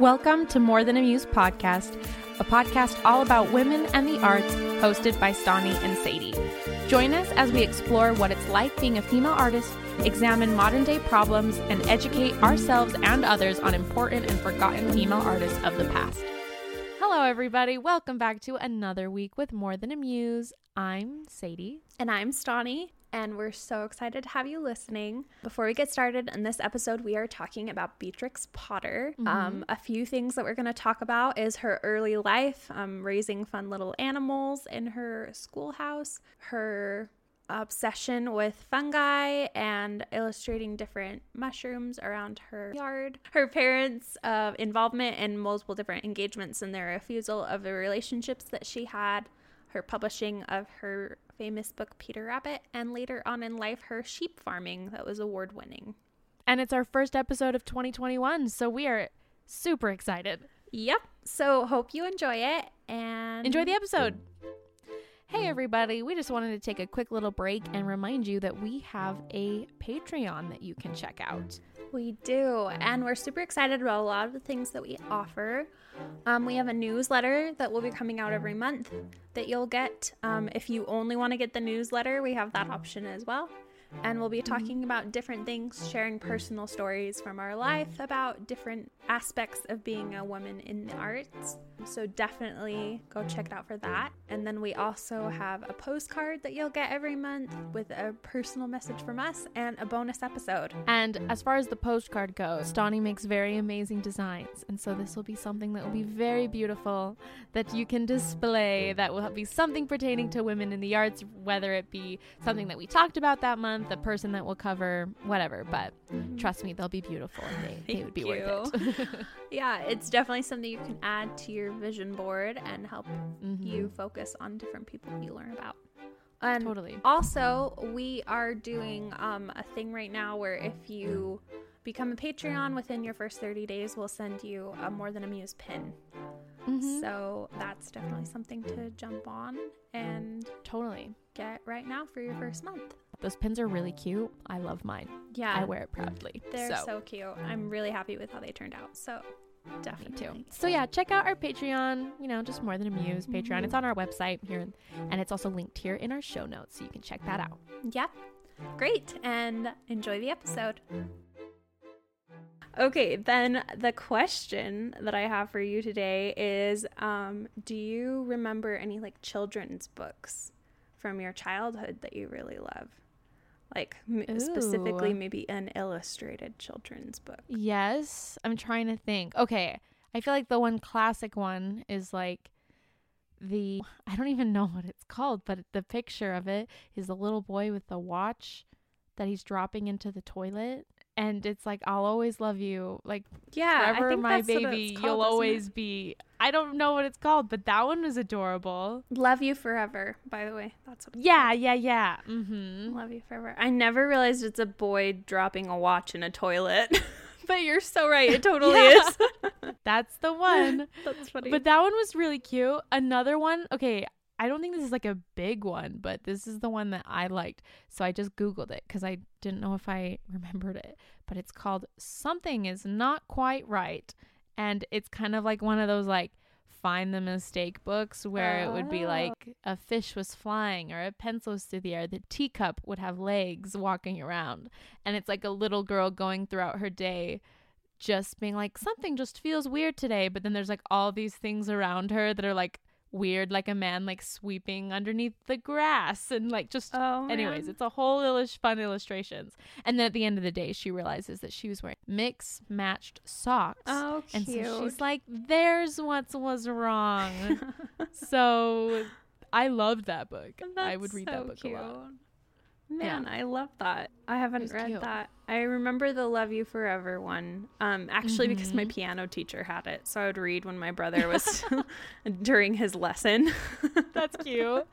Welcome to More Than a Muse podcast, a podcast all about women and the arts, hosted by Stauney and Sadie. Join us as we explore what it's like being a female artist, examine modern day problems, and educate ourselves and others on important and forgotten female artists of the past. Hello, everybody. Welcome back to another week with More Than a Muse. I'm Sadie. And I'm Stauney, and we're so excited to have you listening. Before we get started in this episode, we are talking about Beatrix Potter. Mm-hmm. Um, a few things that we're going to talk about is her early life, um, raising fun little animals in her schoolhouse, her obsession with fungi and illustrating different mushrooms around her yard, her parents' uh, involvement in multiple different engagements and their refusal of the relationships that she had, her publishing of her famous book Peter Rabbit, and later on in life, her sheep farming that was award winning. And it's our first episode of 2021, so we are super excited. Yep. So hope you enjoy it and Enjoy the episode. Hey, everybody. We just wanted to take a quick little break and remind you that we have a Patreon that you can check out. We do, and we're super excited about a lot of the things that we offer. Um, we have a newsletter that will be coming out every month that you'll get. Um, if you only want to get the newsletter, we have that option as well. And we'll be talking about different things, sharing personal stories from our life about different aspects of being a woman in the arts. So definitely go check it out for that. And then we also have a postcard that you'll get every month with a personal message from us and a bonus episode. And as far as the postcard goes, Stauney makes very amazing designs. And so this will be something that will be very beautiful that you can display that will be something pertaining to women in the arts, whether it be something that we talked about that month, the person that we'll cover, whatever. But trust me, they'll be beautiful they, they would be Thank worth it. yeah, it's definitely something you can add to your vision board and help Mhm. you focus on different people you learn about. And Totally. also, we are doing um, a thing right now where if you become a Patreon within your first 30 days, we'll send you a More Than a Muse pin. Mhm. So that's definitely something to jump on and Totally. get right now for your first month. Those pins are really cute. I love mine. Yeah, I wear it proudly. they're so. so cute. I'm really happy with how they turned out. So Definitely. too. So yeah, check out our Patreon. You know, just more than a muse Patreon. It's on our website here, and it's also linked here in our show notes, so you can check that out. Yep. Great. And enjoy the episode. Okay, then the question that I have for you today is um, Do you remember any like children's books from your childhood that you really love? Like m- specifically, maybe an illustrated children's book. Yes, I'm trying to think. Okay, I feel like the one classic one is like the I don't even know what it's called, but the picture of it is a little boy with the watch that he's dropping into the toilet. And it's like I'll always love you, like Yeah, forever, I think my baby. it's You'll called, isn't it? always be. I don't know what it's called, but that one was adorable. love you forever. By the way, that's what. It's Yeah, yeah, yeah. Mm-hmm. love you forever. I never realized it's a boy dropping a watch in a toilet, but you're so right. It totally is. That's the one. That's funny. But that one was really cute. Another one, okay, I don't think this is like a big one, but this is the one that I liked. So I just Googled it because I didn't know if I remembered it. But it's called Something is Not Quite Right. And it's kind of like one of those like find the mistake books where it would be Oh. like a fish was flying or a pencil was through the air. The teacup would have legs walking around. And it's like a little girl going throughout her day just being like something just feels weird today but then there's like all these things around her that are like weird like a man like sweeping underneath the grass and like just oh, anyways man. it's a whole illus- fun illustrations and then at the end of the day she realizes that she was wearing mix matched socks oh, cute. and so she's like there's what was wrong so i loved that book i would read so that book cute. a lot Man, I love that. I haven't read cute. that. I remember the Love You Forever one. Um, actually, because my Mhm. piano teacher had it, so I would read when my brother was during his lesson. That's cute.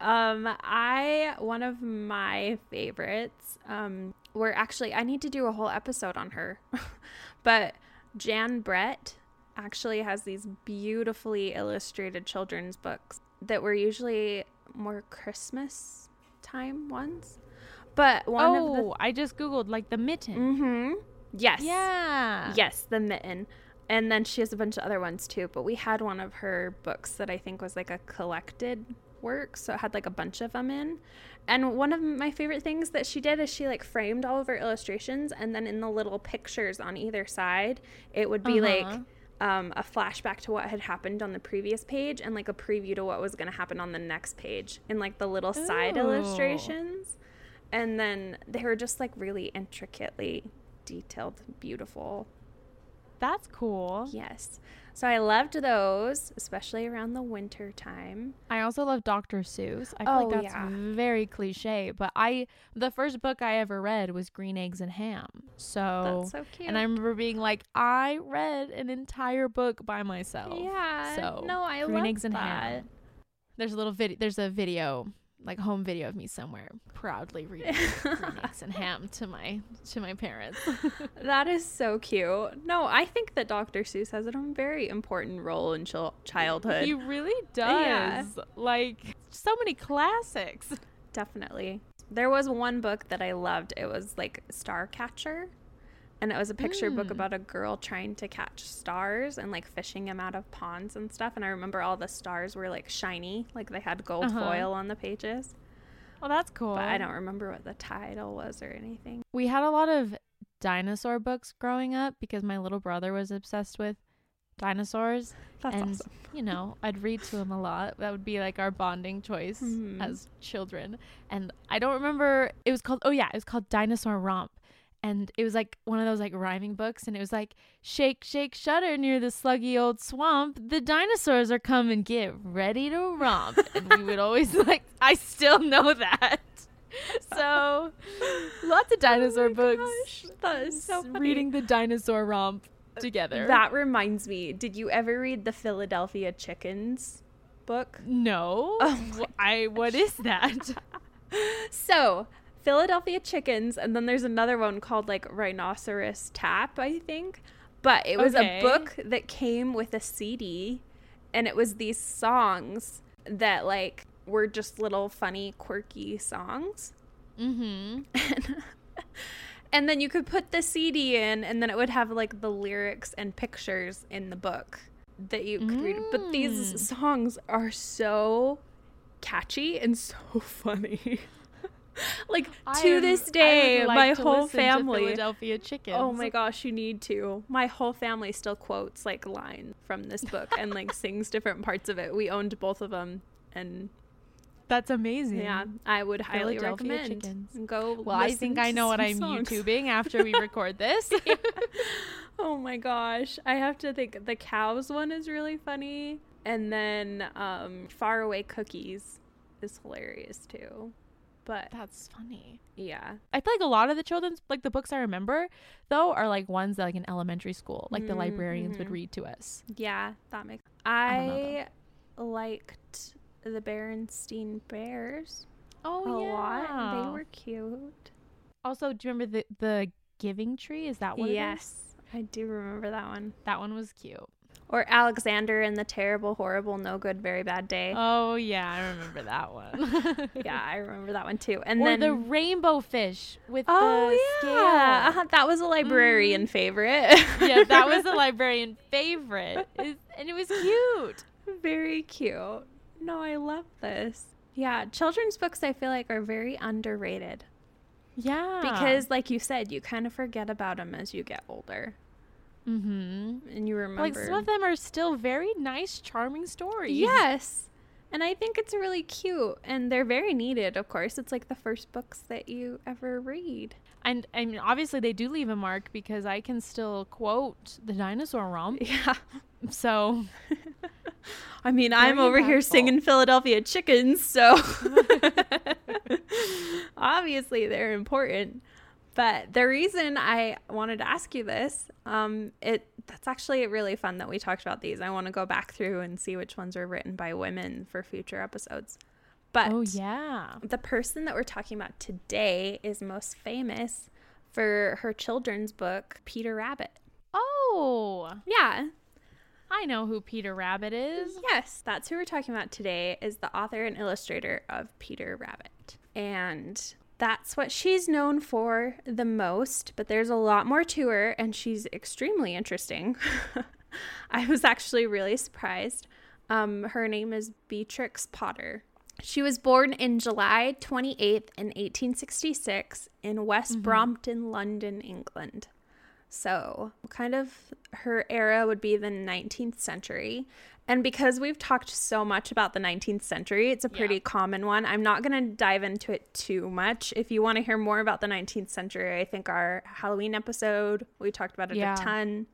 Um, I one of my favorites. Um, were actually I need to do a whole episode on her, but Jan Brett actually has these beautifully illustrated children's books that were usually more Christmas time ones. But one of the oh, I just googled like the mitten. Mm-hmm. Yes. Yeah. Yes, the mitten. And then she has a bunch of other ones too. But we had one of her books that I think was like a collected work. So it had like a bunch of them in. And one of my favorite things that she did is she like framed all of her illustrations. And then in the little pictures on either side, it would be Uh-huh. like um, a flashback to what had happened on the previous page and like a preview to what was going to happen on the next page in like the little side Ooh. illustrations. And then they were just like really intricately detailed, beautiful. That's cool. Yes. So I loved those, especially around the winter time. I also love Dr. Seuss. I feel Oh, like that's yeah. very cliche, but I the first book I ever read was Green Eggs and Ham. So, That's so cute. And I remember being like, I read an entire book by myself. yeah. So no, I Green love Eggs and that. Ham. There's a little video. There's a video, like home video of me somewhere, proudly reading Eggs and Ham to my to my parents. That is so cute. No, I think that Dr. Seuss has a very important role in chil- childhood. he really does. Yeah. Like so many classics. Definitely. There was one book that I loved. It was like Starcatcher. And it was a picture book Mm. about a girl trying to catch stars and like fishing them out of ponds and stuff. And I remember all the stars were like shiny, like they had gold Uh-huh. foil on the pages. Well, that's cool. But I don't remember what the title was or anything. We had a lot of dinosaur books growing up because my little brother was obsessed with dinosaurs. That's and, awesome. you know, I'd read to him a lot. That would be like our bonding choice Mhm. as children. And I don't remember, it was called, oh yeah, it was called Dinosaur Romp. And it was like one of those like rhyming books. And it was like, shake, shake, shudder near the sluggy old swamp. The dinosaurs are coming, get ready to romp. and we would always like, I still know that. So, lots of dinosaur Oh my books. gosh, that is so funny. Reading the dinosaur romp together. That reminds me. Did you ever read the Philadelphia Chickens book? No. Oh I what is that? So, Philadelphia Chickens, and then there's another one called like Rhinoceros Tap, I think. But it was Okay. a book that came with a CD, and it was these songs that like were just little funny, quirky songs. mm-hmm. And then you could put the CD in, and then it would have like the lyrics and pictures in the book that you could read. But Mm. these songs are so catchy and so funny. like to this day, my whole family. Philadelphia chickens. Oh my gosh, you need to. My whole family still quotes like line from this book and like sings different parts of it. We owned both of them, and that's amazing. yeah, I would highly recommend. chickens. Go. Well, I think I know what I'm songs. YouTubing after we record this. oh my gosh. I have to think the cows one is really funny. And then um Faraway Cookies is hilarious too. But That's funny. yeah. I feel like a lot of the children's like the books I remember though are like ones that like in elementary school, like the librarians would Mhm. read to us. Yeah, that makes I I liked the Berenstein Bears Oh a lot. They were cute. Also, do you remember the the Giving Tree? Is that is? yes. I do remember that one. that one was cute. Or Alexander and the Terrible, Horrible, No Good, Very Bad Day. Oh yeah, I remember that one. yeah, I remember that one too. And or then the rainbow fish with Oh the yeah, uh-huh, that was a librarian favorite. yeah, that was a librarian favorite, It- and it was cute. very cute. No, I love this. Yeah, children's books I feel like are very underrated Yeah, because, like you said, you kind of forget about them as you get older, mm-hmm. and you remember. like some of them are still very nice, charming stories. Yes. And I think it's really cute and they're very needed, of course. It's like the first books that you ever read. and I mean, obviously they do leave a mark because I can still quote the dinosaur romp. Yeah. So I mean, I'm Very over here singing Philadelphia chickens, so obviously they're important. But the reason I wanted to ask you this, um, it that's actually really fun that we talked about these. I want to go back through and see which ones are written by women for future episodes. But oh yeah, the person that we're talking about today is most famous for her children's book, Peter Rabbit. Oh, Yeah. I know who Peter Rabbit is. Yes, that's who we're talking about today is the author and illustrator of Peter Rabbit. And that's what she's known for the most, but there's a lot more to her and she's extremely interesting. I was actually really surprised. Um, her name is Beatrix Potter. She was born in July 28th in 1866 in West Brompton, London, England. So, kind of her era would be the 19th century. And because we've talked so much about the 19th century, it's a pretty Yeah. common one. I'm not going to dive into it too much. If you want to hear more about the 19th century, I think our Halloween episode, we talked about it Yeah. a ton.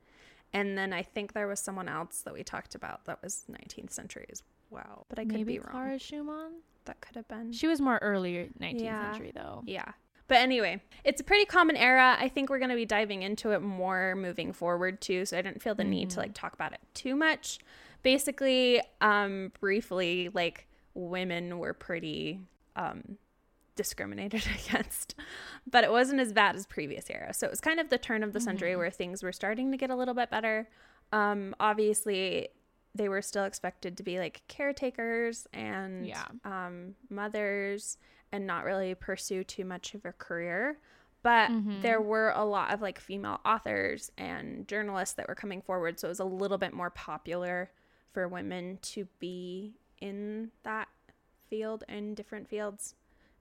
And then I think there was someone else that we talked about that was 19th century as well. But I could Maybe be wrong. Clara Schumann. That could have been. She was more earlier 19th Yeah. century though. Yeah. But anyway, it's a pretty common era. I think we're going to be diving into it more moving forward too, so I didn't feel the need to mm-hmm. like talk about it too much. Basically, um briefly like women were pretty um discriminated against, but it wasn't as bad as previous era. So it was kind of the turn of the century where things were starting to get a little bit better. Um obviously they were still expected to be like caretakers and Yeah. um, mothers and not really pursue too much of a career. But there were a lot of like female authors and journalists that were coming forward. So it was a little bit more popular for women to be in that field in different fields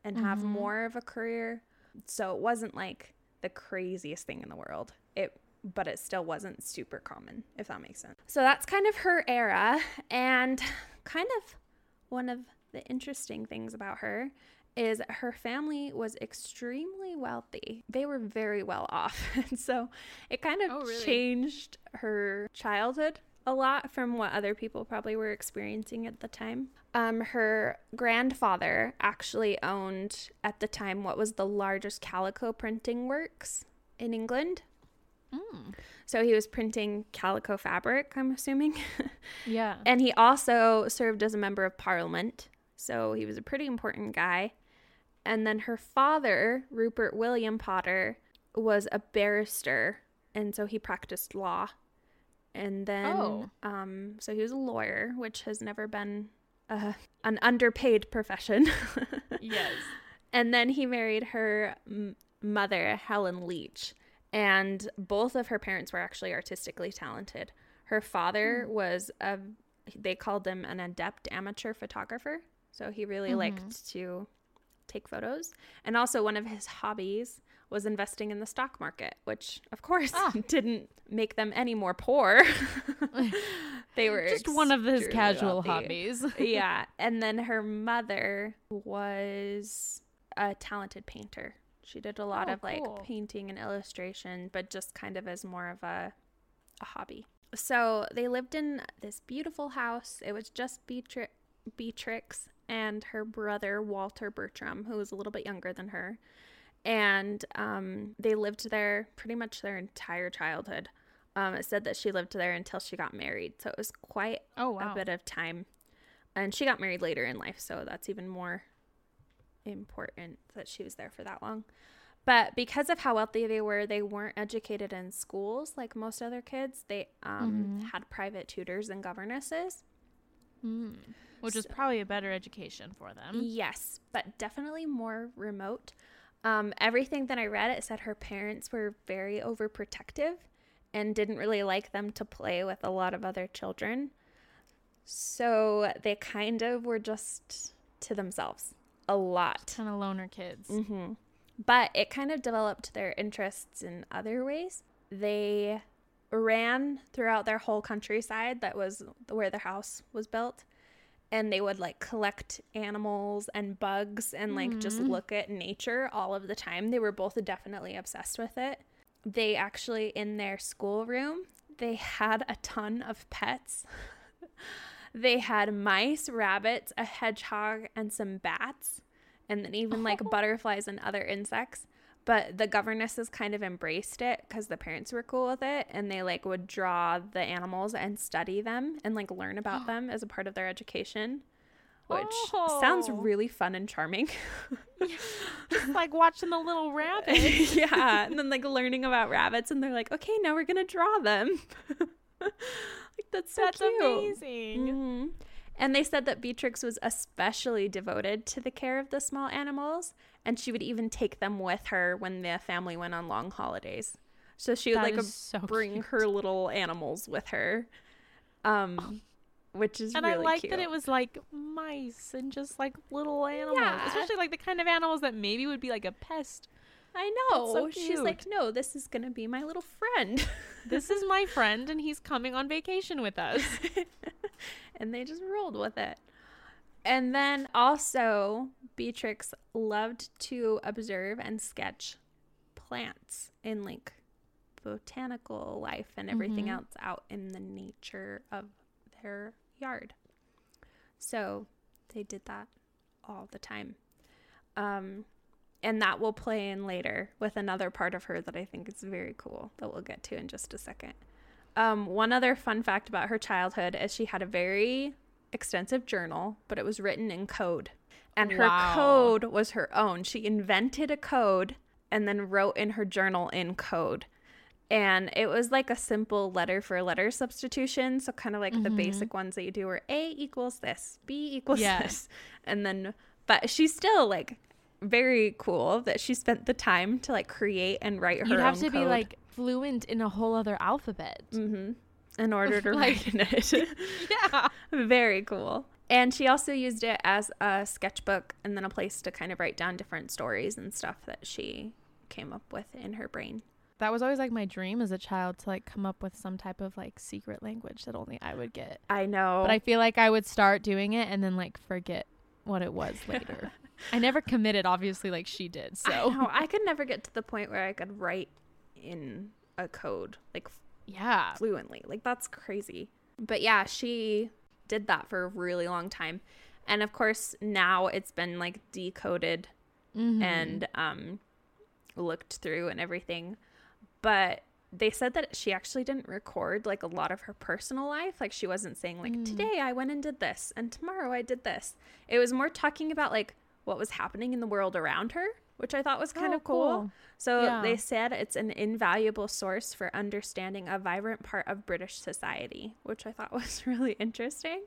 and have mm-hmm. more of a career. So it wasn't like the craziest thing in the world. It but it still wasn't super common, if that makes sense. So that's kind of her era and kind of one of the interesting things about her is her family was extremely wealthy. They were very well off. And so it kind of Oh, really? changed her childhood a lot from what other people probably were experiencing at the time. Um, her grandfather actually owned at the time what was the largest calico printing works in England. Mm. So he was printing calico fabric, I'm assuming. Yeah. and he also served as a member of parliament. So he was a pretty important guy. And then her father, Rupert William Potter, was a barrister. And so he practiced law. And then, Oh. um, so he was a lawyer, which has never been uh, an underpaid profession. yes. And then he married her m- mother, Helen Leech. And both of her parents were actually artistically talented. Her father was a, they called him an adept amateur photographer. So he really liked to take photos. And also, one of his hobbies was investing in the stock market, which, of course, Ah. didn't make them any more poor. they were Just one of his casual wealthy hobbies. yeah. And then her mother was a talented painter. She did a lot Oh, of like cool. painting and illustration, but just kind of as more of a a hobby. So they lived in this beautiful house. It was just Beatri- Beatrix and her brother Walter Bertram, who was a little bit younger than her. And um, they lived there pretty much their entire childhood. Um, it said that she lived there until she got married. So it was quite Oh wow. a bit of time. And she got married later in life, so that's even more important that she was there for that long. But because of how wealthy they were, they weren't educated in schools like most other kids. They um, had private tutors and governesses. Mm. Which is probably a better education for them. Yes, but definitely more remote. Um, everything that I read, it said her parents were very overprotective and didn't really like them to play with a lot of other children. So they kind of were just to themselves a lot. Kind of loner kids. hmm But it kind of developed their interests in other ways. They ran throughout their whole countryside that was where their house was built. And they would like collect animals and bugs and like just mm-hmm. look at nature all of the time. They were both definitely obsessed with it. They actually, in their schoolroom, they had a ton of pets. they had mice, rabbits, a hedgehog, and some bats and then even like Oh. butterflies and other insects. But the governesses kind of embraced it because the parents were cool with it, and they like would draw the animals and study them and like learn about them as a part of their education, which sounds Oh. really fun and charming. Just like watching the little rabbit. yeah, and then like learning about rabbits, and they're like, okay, now we're gonna draw them. like that's so That's cute. amazing. Mhm. And they said that Beatrix was especially devoted to the care of the small animals, and she would even take them with her when the family went on long holidays. So she would That like so bring cute. her little animals with her, um, which is And really I like cute. that it was like mice and just like little animals, Yeah. especially like the kind of animals that maybe would be like a pest. I know. so She's like, no, this is gonna be my little friend. This is my friend, and he's coming on vacation with us. and they just rolled with it. And then also, Beatrix loved to observe and sketch plants in like botanical life and everything Mhm. else out in the nature of their yard. So they did that all the time. Um, and that will play in later with another part of her that I think is very cool that we'll get to in just a second. Um, one other fun fact about her childhood is she had a very extensive journal, but it was written in code. And her Wow. code was her own. She invented a code and then wrote in her journal in code. And it was like a simple letter for letter substitution. So, kind of like the Mhm. basic ones that you do where A equals this, B equals this. And then, but she's still like very cool that she spent the time to like create and write her You'd have to be like fluent in a whole other alphabet. hmm in order to Like- write in it. Yeah. Very cool. And she also used it as a sketchbook and then a place to kind of write down different stories and stuff that she came up with in her brain. That was always like my dream as a child to like come up with some type of like secret language that only I would get. I know. But I feel like I would start doing it and then like forget what it was later. I never committed, obviously, like she did. I, So know, I could never get to the point where I could write in a code like yeah, fluently. Like that's crazy. But yeah, she did that for a really long time. And of course, now it's been like decoded Mhm. and um looked through and everything. But they said that she actually didn't record like a lot of her personal life. Like she wasn't saying like Mm. today I went and did this and tomorrow I did this. It was more talking about like what was happening in the world around her, which I thought was kind Oh, of cool. cool. So Yeah. they said it's an invaluable source for understanding a vibrant part of British society, which I thought was really interesting.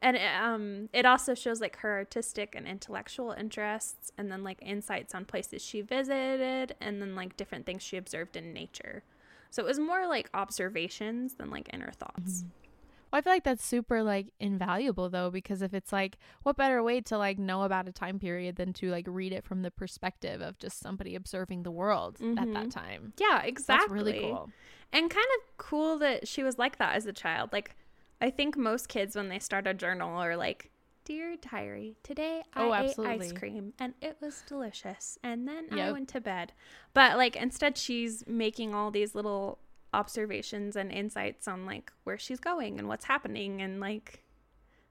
And it, um, it also shows like her artistic and intellectual interests, and then like insights on places she visited, and then like different things she observed in nature. So it was more like observations than like inner thoughts. Well, I feel like that's super like invaluable though, because if it's like, what better way to like know about a time period than to like read it from the perspective of just somebody observing the world at Mhm. that time? Yeah, exactly. That's really cool. and kind of cool that she was like that as a child. Like, I think most kids when they start a journal are like, "Dear diary, today I Oh, ate ice cream and it was delicious, and then I went to bed." But like instead, she's making all these little observations and insights on like where she's going and what's happening and like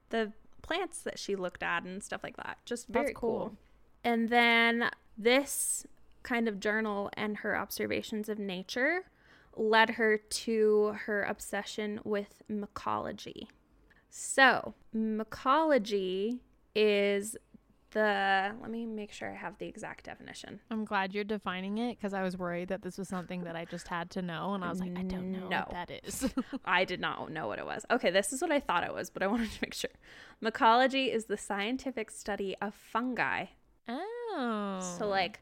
the plants that she looked at and stuff like that. Just very cool. cool. And then this kind of journal and her observations of nature led her to her obsession with mycology. So, mycology is the, let me make sure I have the exact definition. I'm glad you're defining it because I was worried that this was something that I just had to know, and I was like, I don't know No. what that is. I did not know what it was. Okay, this is what I thought it was, but I wanted to make sure. Mycology is the scientific study of fungi. oh, So, like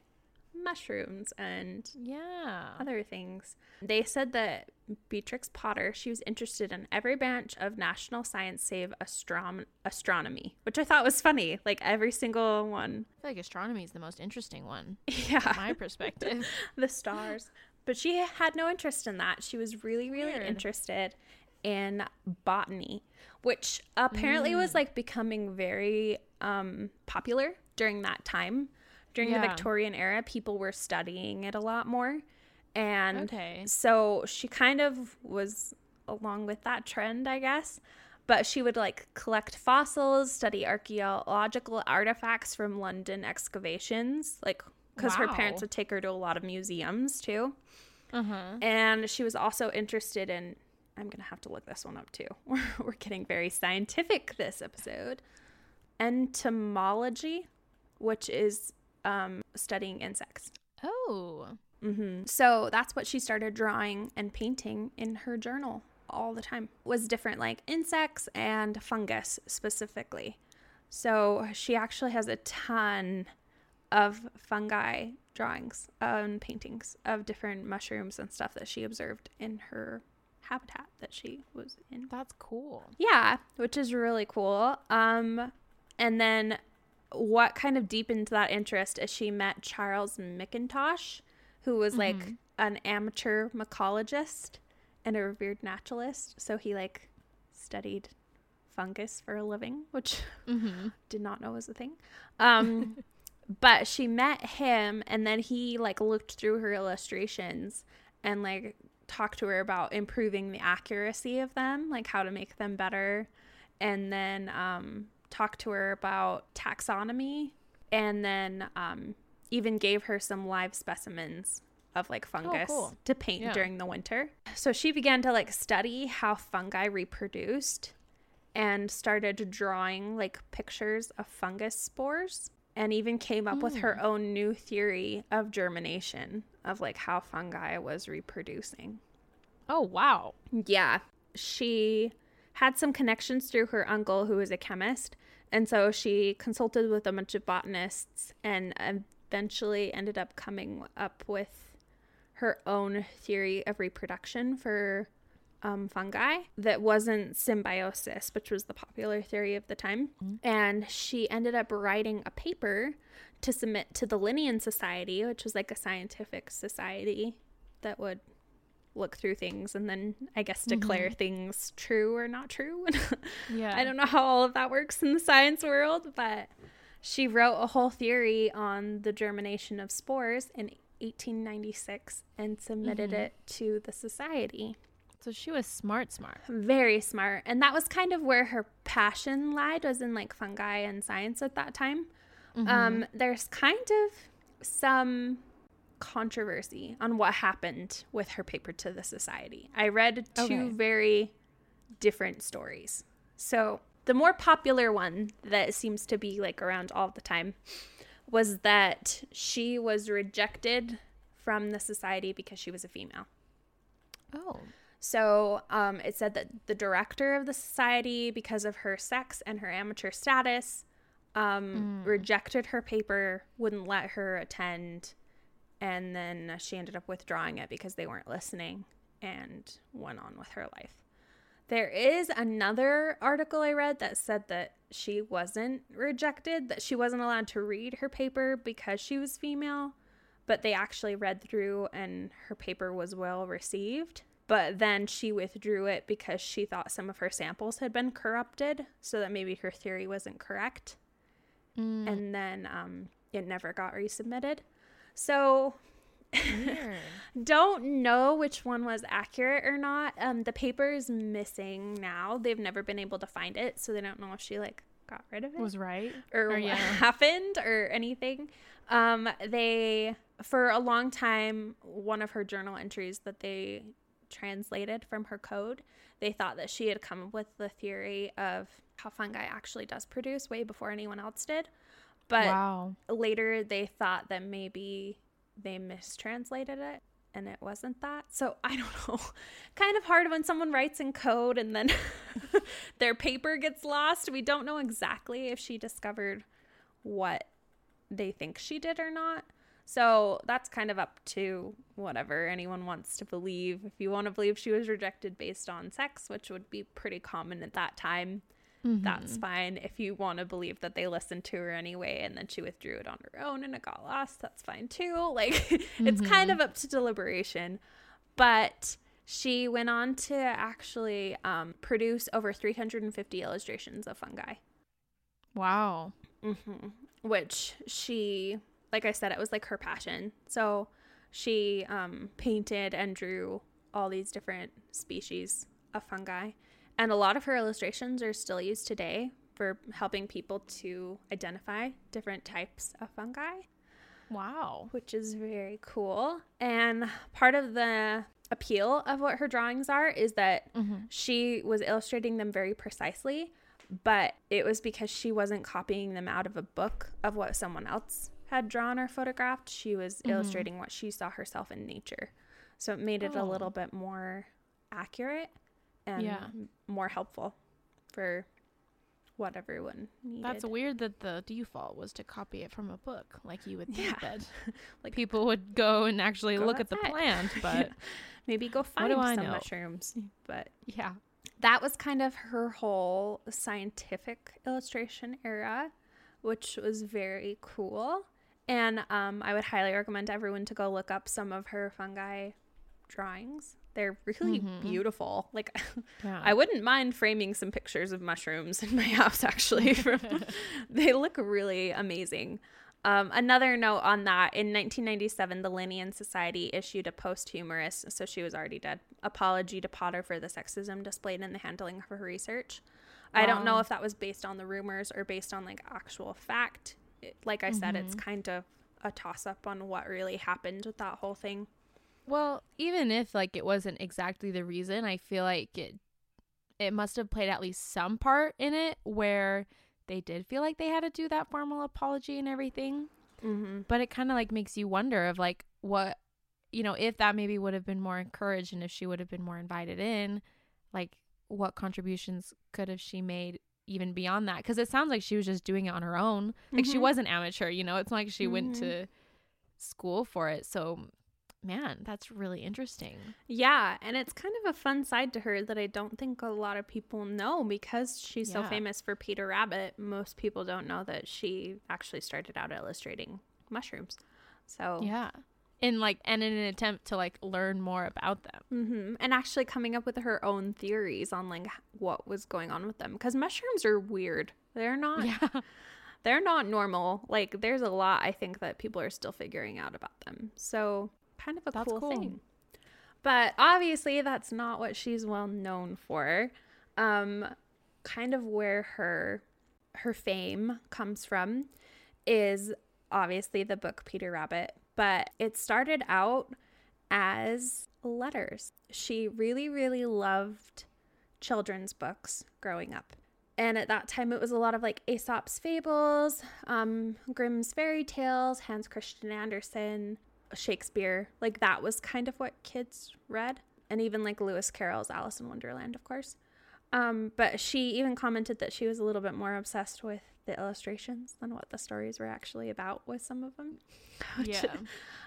mushrooms and yeah, other things. They said that Beatrix Potter, she was interested in every branch of national science save astrom- astronomy, which I thought was funny. Like every single one. I feel like astronomy is the most interesting one, Yeah. from my perspective. the stars. But she had no interest in that. She was really, really Weird. interested in botany, which apparently was like becoming very um, popular during that time. During the Victorian era, people were studying it a lot more. And Okay. so she kind of was along with that trend, I guess. but she would like collect fossils, study archaeological artifacts from London excavations, like because her parents would take her to a lot of museums too. Uh-huh. And she was also interested in, I'm going to have to look this one up too. We're, we're getting very scientific this episode. Entomology, which is um, studying insects. Oh. hmm So that's what she started drawing and painting in her journal all the time. Was different like insects and fungus specifically. So she actually has a ton of fungi drawings and paintings of different mushrooms and stuff that she observed in her habitat that she was in. That's cool. Yeah, which is really cool. Um, and then what kind of deepened that interest is she met Charles McIntosh, who was like an amateur mycologist and a revered naturalist. So he like studied fungus for a living, which Mm-hmm. did not know was a thing. Um, but she met him, and then he like looked through her illustrations and like talked to her about improving the accuracy of them, like how to make them better, and then um, talked to her about taxonomy, and then um, even gave her some live specimens of like fungus cool. to paint Yeah. during the winter. So she began to like study how fungi reproduced and started drawing like pictures of fungus spores and even came up with her own new theory of germination of like how fungi was reproducing. Oh, wow. Yeah. She had some connections through her uncle who was a chemist and so she consulted with a bunch of botanists and eventually ended up coming up with her own theory of reproduction for um, fungi that wasn't symbiosis, which was the popular theory of the time. And she ended up writing a paper to submit to the Linnean Society, which was like a scientific society that would look through things and then I guess declare mm-hmm. things true or not true. Yeah. I don't know how all of that works in the science world, but she wrote a whole theory on the germination of spores in 1896 and submitted mm-hmm. it to the society. So she was smart, smart. Very smart. And that was kind of where her passion lied, was in like fungi and science at that time. Mm-hmm. Um, there's kind of some controversy on what happened with her paper to the society. I read two Okay. very different stories. So the more popular one that seems to be like around all the time was that she was rejected from the society because she was a female. Oh. So um, it said that the director of the society, because of her sex and her amateur status, um, rejected her paper, wouldn't let her attend, and then she ended up withdrawing it because they weren't listening and went on with her life. There is another article I read that said that she wasn't rejected, that she wasn't allowed to read her paper because she was female, but they actually read through and her paper was well received. But then she withdrew it because she thought some of her samples had been corrupted, so that maybe her theory wasn't correct. And then um, it never got resubmitted. So don't know which one was accurate or not. Um, the paper is missing now. They've never been able to find it, so they don't know if she like got rid of it was right. or, or what yeah. happened or anything. Um, they for a long time, one of her journal entries that they translated from her code, they thought that she had come up with the theory of how fungi actually does produce way before anyone else did. But wow. later they thought that maybe they mistranslated it and it wasn't that. So I don't know. kind of hard when someone writes in code and then their paper gets lost. We don't know exactly if she discovered what they think she did or not. So that's kind of up to whatever anyone wants to believe. If you want to believe she was rejected based on sex, which would be pretty common at that time, that's fine. If you want to believe that they listened to her anyway and then she withdrew it on her own and it got lost, that's fine too. Like it's kind of up to deliberation. But she went on to actually um, produce over 350 illustrations of fungi, Wow. hmm which she, like I said, it was like her passion. So she um, painted and drew all these different species of fungi. And a lot of her illustrations are still used today for helping people to identify different types of fungi, Wow. which is very cool. And part of the appeal of what her drawings are is that Mm-hmm. she was illustrating them very precisely, but it was because she wasn't copying them out of a book of what someone else had drawn or photographed. She was Mm-hmm. illustrating what she saw herself in nature. So it made it a Oh. little bit more accurate and Yeah. more helpful for what everyone needed. That's weird that the default was to copy it from a book. Like you would think Yeah. that Like- people would go and actually Go look at the plant, but Maybe go find some know? mushrooms. But yeah. that was kind of her whole scientific illustration era, which was very cool. And um, I would highly recommend everyone to go look up some of her fungi drawings. They're really Mhm. beautiful. Like, Yeah. I wouldn't mind framing some pictures of mushrooms in my house, actually. They look really amazing. Um, another note on that in 1997, the Linnean Society issued a posthumous, so she was already dead, apology to Potter for the sexism displayed in the handling of her research. I don't know if that was based on the rumors or based on like actual fact. It, like I said, it's kind of a toss up on what really happened with that whole thing. Well, even if like it wasn't exactly the reason, I feel like it it must have played at least some part in it where they did feel like they had to do that formal apology and everything. Mm-hmm. But it kind of like makes you wonder of like what you know, if that maybe would have been more encouraged and if she would have been more invited in, like what contributions could have she made even beyond that? Because it sounds like she was just doing it on her own. Like she Mhm. was an amateur, you know. It's not like she went Mhm. to school for it. So, man, that's really interesting. Yeah, and it's kind of a fun side to her that I don't think a lot of people know because she's so famous for Peter Rabbit. Most people don't know that she actually started out illustrating mushrooms. So, Yeah. And like, and in an attempt to like learn more about them. hmm and actually coming up with her own theories on like what was going on with them because mushrooms are weird. They're not. Yeah. They're not normal. Like there's a lot I think that people are still figuring out about them. So kind of a That's cool, cool. thing. But obviously that's not what she's well known for. Um kind of where her her fame comes from is obviously the book Peter Rabbit, but it started out as letters. She really really loved children's books growing up. And at that time, it was a lot of like Aesop's fables, um, Grimm's fairy tales, Hans Christian Andersen, Shakespeare. Like that was kind of what kids read. And even like Lewis Carroll's Alice in Wonderland, of course. Um, but she even commented that she was a little bit more obsessed with the illustrations than what the stories were actually about with some of them. Which Yeah.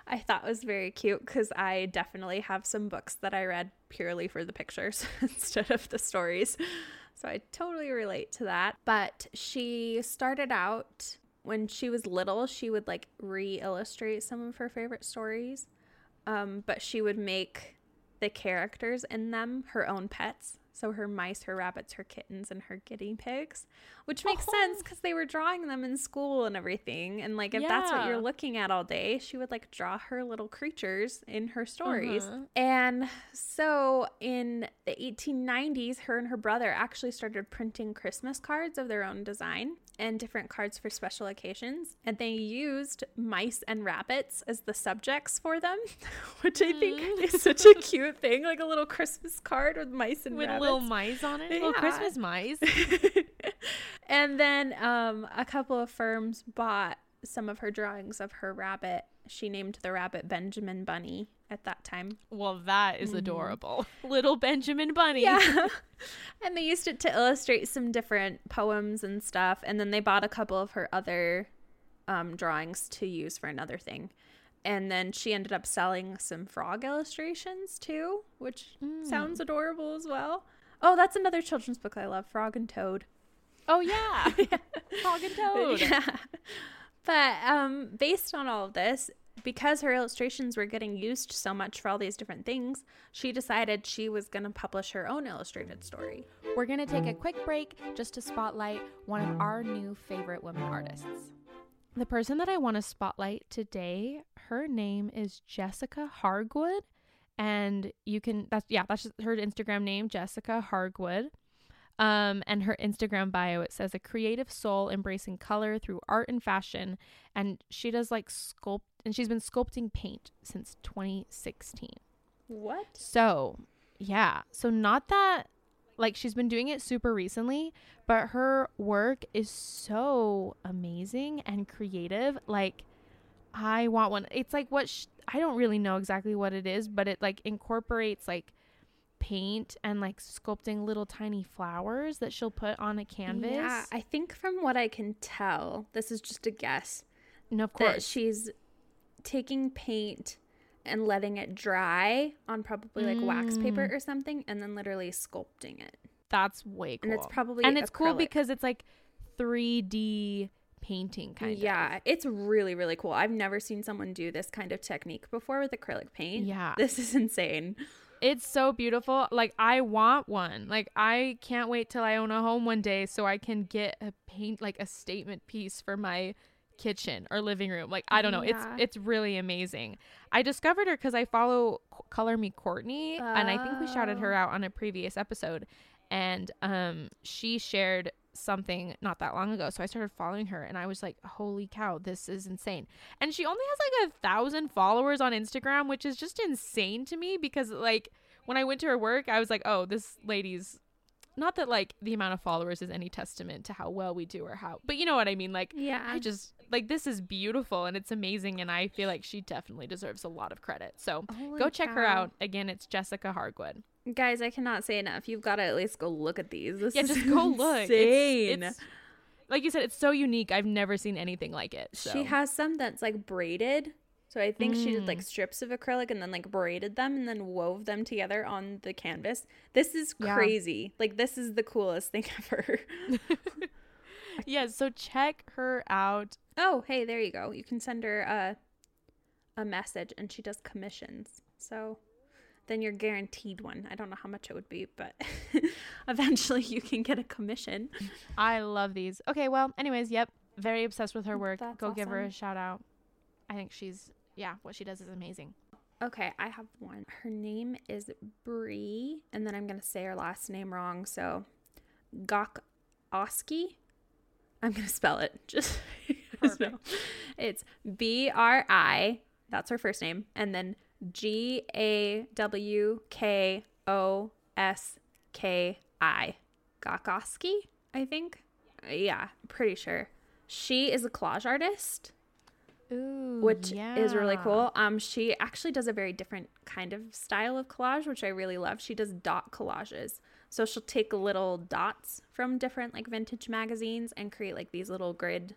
I thought was very cute because I definitely have some books that I read purely for the pictures instead of the stories. So I totally relate to that. But she started out when she was little, she would like re illustrate some of her favorite stories. Um, but she would make the characters in them her own pets. So her mice, her rabbits, her kittens, and her guinea pigs, which makes sense Oh. because they were drawing them in school and everything. And like, if that's what you're looking at all day, she would like draw her little creatures in her stories. Uh-huh. And so in the 1890s, her and her brother actually started printing Christmas cards of their own design and different cards for special occasions. And they used mice and rabbits as the subjects for them, which I think Mm. is such a cute thing like a little Christmas card with mice and With rabbits. little mice on it. Little Yeah. Christmas mice. and then um, a couple of firms bought some of her drawings of her rabbit. She named the rabbit Benjamin Bunny at that time. Well, that is adorable. Little Benjamin Bunny. Yeah. and they used it to illustrate some different poems and stuff. And then they bought a couple of her other um, drawings to use for another thing. And then she ended up selling some frog illustrations too, which sounds adorable as well. Oh, that's another children's book I love Frog and Toad. Oh yeah. Frog and Toad. Yeah. But um, based on all of this, because her illustrations were getting used so much for all these different things, she decided she was going to publish her own illustrated story. We're going to take a quick break just to spotlight one of our new favorite women artists. The person that I want to spotlight today, her name is Jessica Hargwood. And you can, that's, yeah, that's her Instagram name, Jessica Hargwood. Um, and her Instagram bio it says a creative soul embracing color through art and fashion, and she does like sculpt, and she's been sculpting paint since 2016. What? So, yeah. So not that like she's been doing it super recently, but her work is so amazing and creative. Like I want one. It's like what sh- I don't really know exactly what it is, but it like incorporates like paint and like sculpting little tiny flowers that she'll put on a canvas. Yeah, I think from what I can tell, this is just a guess. No, of course. she's taking paint and letting it dry on probably like wax paper Mm. or something, and then literally sculpting it. That's way cool. And it's probably and it's cool because it's like 3D painting kind of. yeah, it's really really cool. I've never seen someone do this kind of technique before with acrylic paint. Yeah. this is insane. It's so beautiful. Like I want one. Like I can't wait till I own a home one day so I can get a paint like a statement piece for my kitchen or living room. Like I don't know. Yeah. It's it's really amazing. I discovered her cuz I follow Color Me Courtney and I think we shouted her Oh. out on a previous episode and um she shared something not that long ago so i started following her and i was like holy cow this is insane. And she only has like a thousand followers on instagram which is just insane to me because like when i went to her work i was like oh this lady's not that like the amount of followers is any testament to how well we do or how but you know what i mean like Yeah, i just like this is beautiful and it's amazing and i feel like she definitely deserves a lot of credit so Holy go check her out again it's jessica hargood guys. I cannot say enough. You've got to at least go look at these. This yeah just go look Insane. it's, it's like you said it's so unique i've never seen anything like it so. She has some that's like braided. So I think she did like Mm. strips of acrylic and then like braided them and then wove them together on the canvas. This is Yeah. crazy. Like this is the coolest thing ever. yeah so check her out oh, hey, there you go. You can send her a a message and she does commissions. So then you're guaranteed one. I don't know how much it would be, but eventually you can get a commission. i love these okay well anyways yep very obsessed with her work That's go give her a shout out i think she's yeah what she does is amazing Okay, I have one. Her name is Bree, and then I'm gonna say her last name wrong. So, Gok Oski. I'm gonna spell it. Just so it's B R I. That's her first name, and then G A W K O S K I. Gawkoski, I think. Yeah, pretty sure. She is a collage artist Ooh, which is really cool. Um, she actually does a very different kind of style of collage, which I really love. She does dot collages. So she'll take little dots from different like vintage magazines and create like these little grid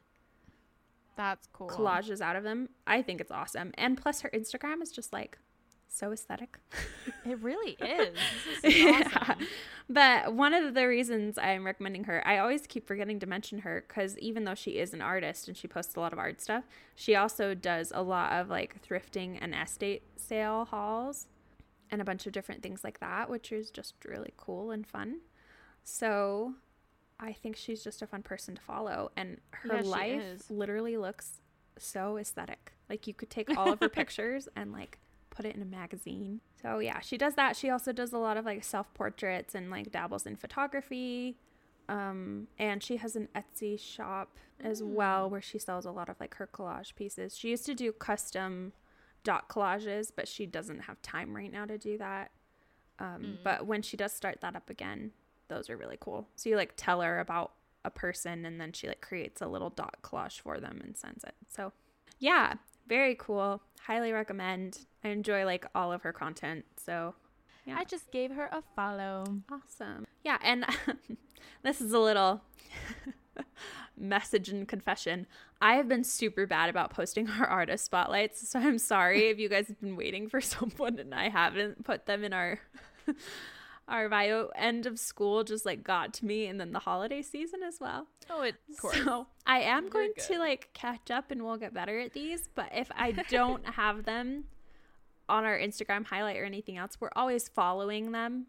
That's cool. collages out of them. I think it's awesome. And plus her Instagram is just like so aesthetic. It really is. This is Yeah. awesome. But one of the reasons I'm recommending her, I always keep forgetting to mention her because even though she is an artist and she posts a lot of art stuff, she also does a lot of like thrifting and estate sale hauls and a bunch of different things like that, which is just really cool and fun. So I think she's just a fun person to follow. And her Yeah, life literally looks so aesthetic. Like you could take all of her pictures and like put it in a magazine. So yeah, she does that. She also does a lot of like self portraits and like dabbles in photography. Um, and she has an Etsy shop as well where she sells a lot of like her collage pieces. She used to do custom dot collages, but she doesn't have time right now to do that. Um, But when she does start that up again, those are really cool. So you like tell her about a person and then she like creates a little dot collage for them and sends it. So yeah, very cool. Highly recommend. I enjoy like all of her content. So Yeah. I just gave her a follow. awesome. Yeah, and this is a little message and confession. I have been super bad about posting our artist spotlights, so I'm sorry if you guys have been waiting for someone and I haven't put them in our our bio. End of school just like got to me, and then the holiday season as well. Oh, it. So I am going to like catch up and we'll get better at these. But if I don't have them on our Instagram highlight or anything else, we're always following them.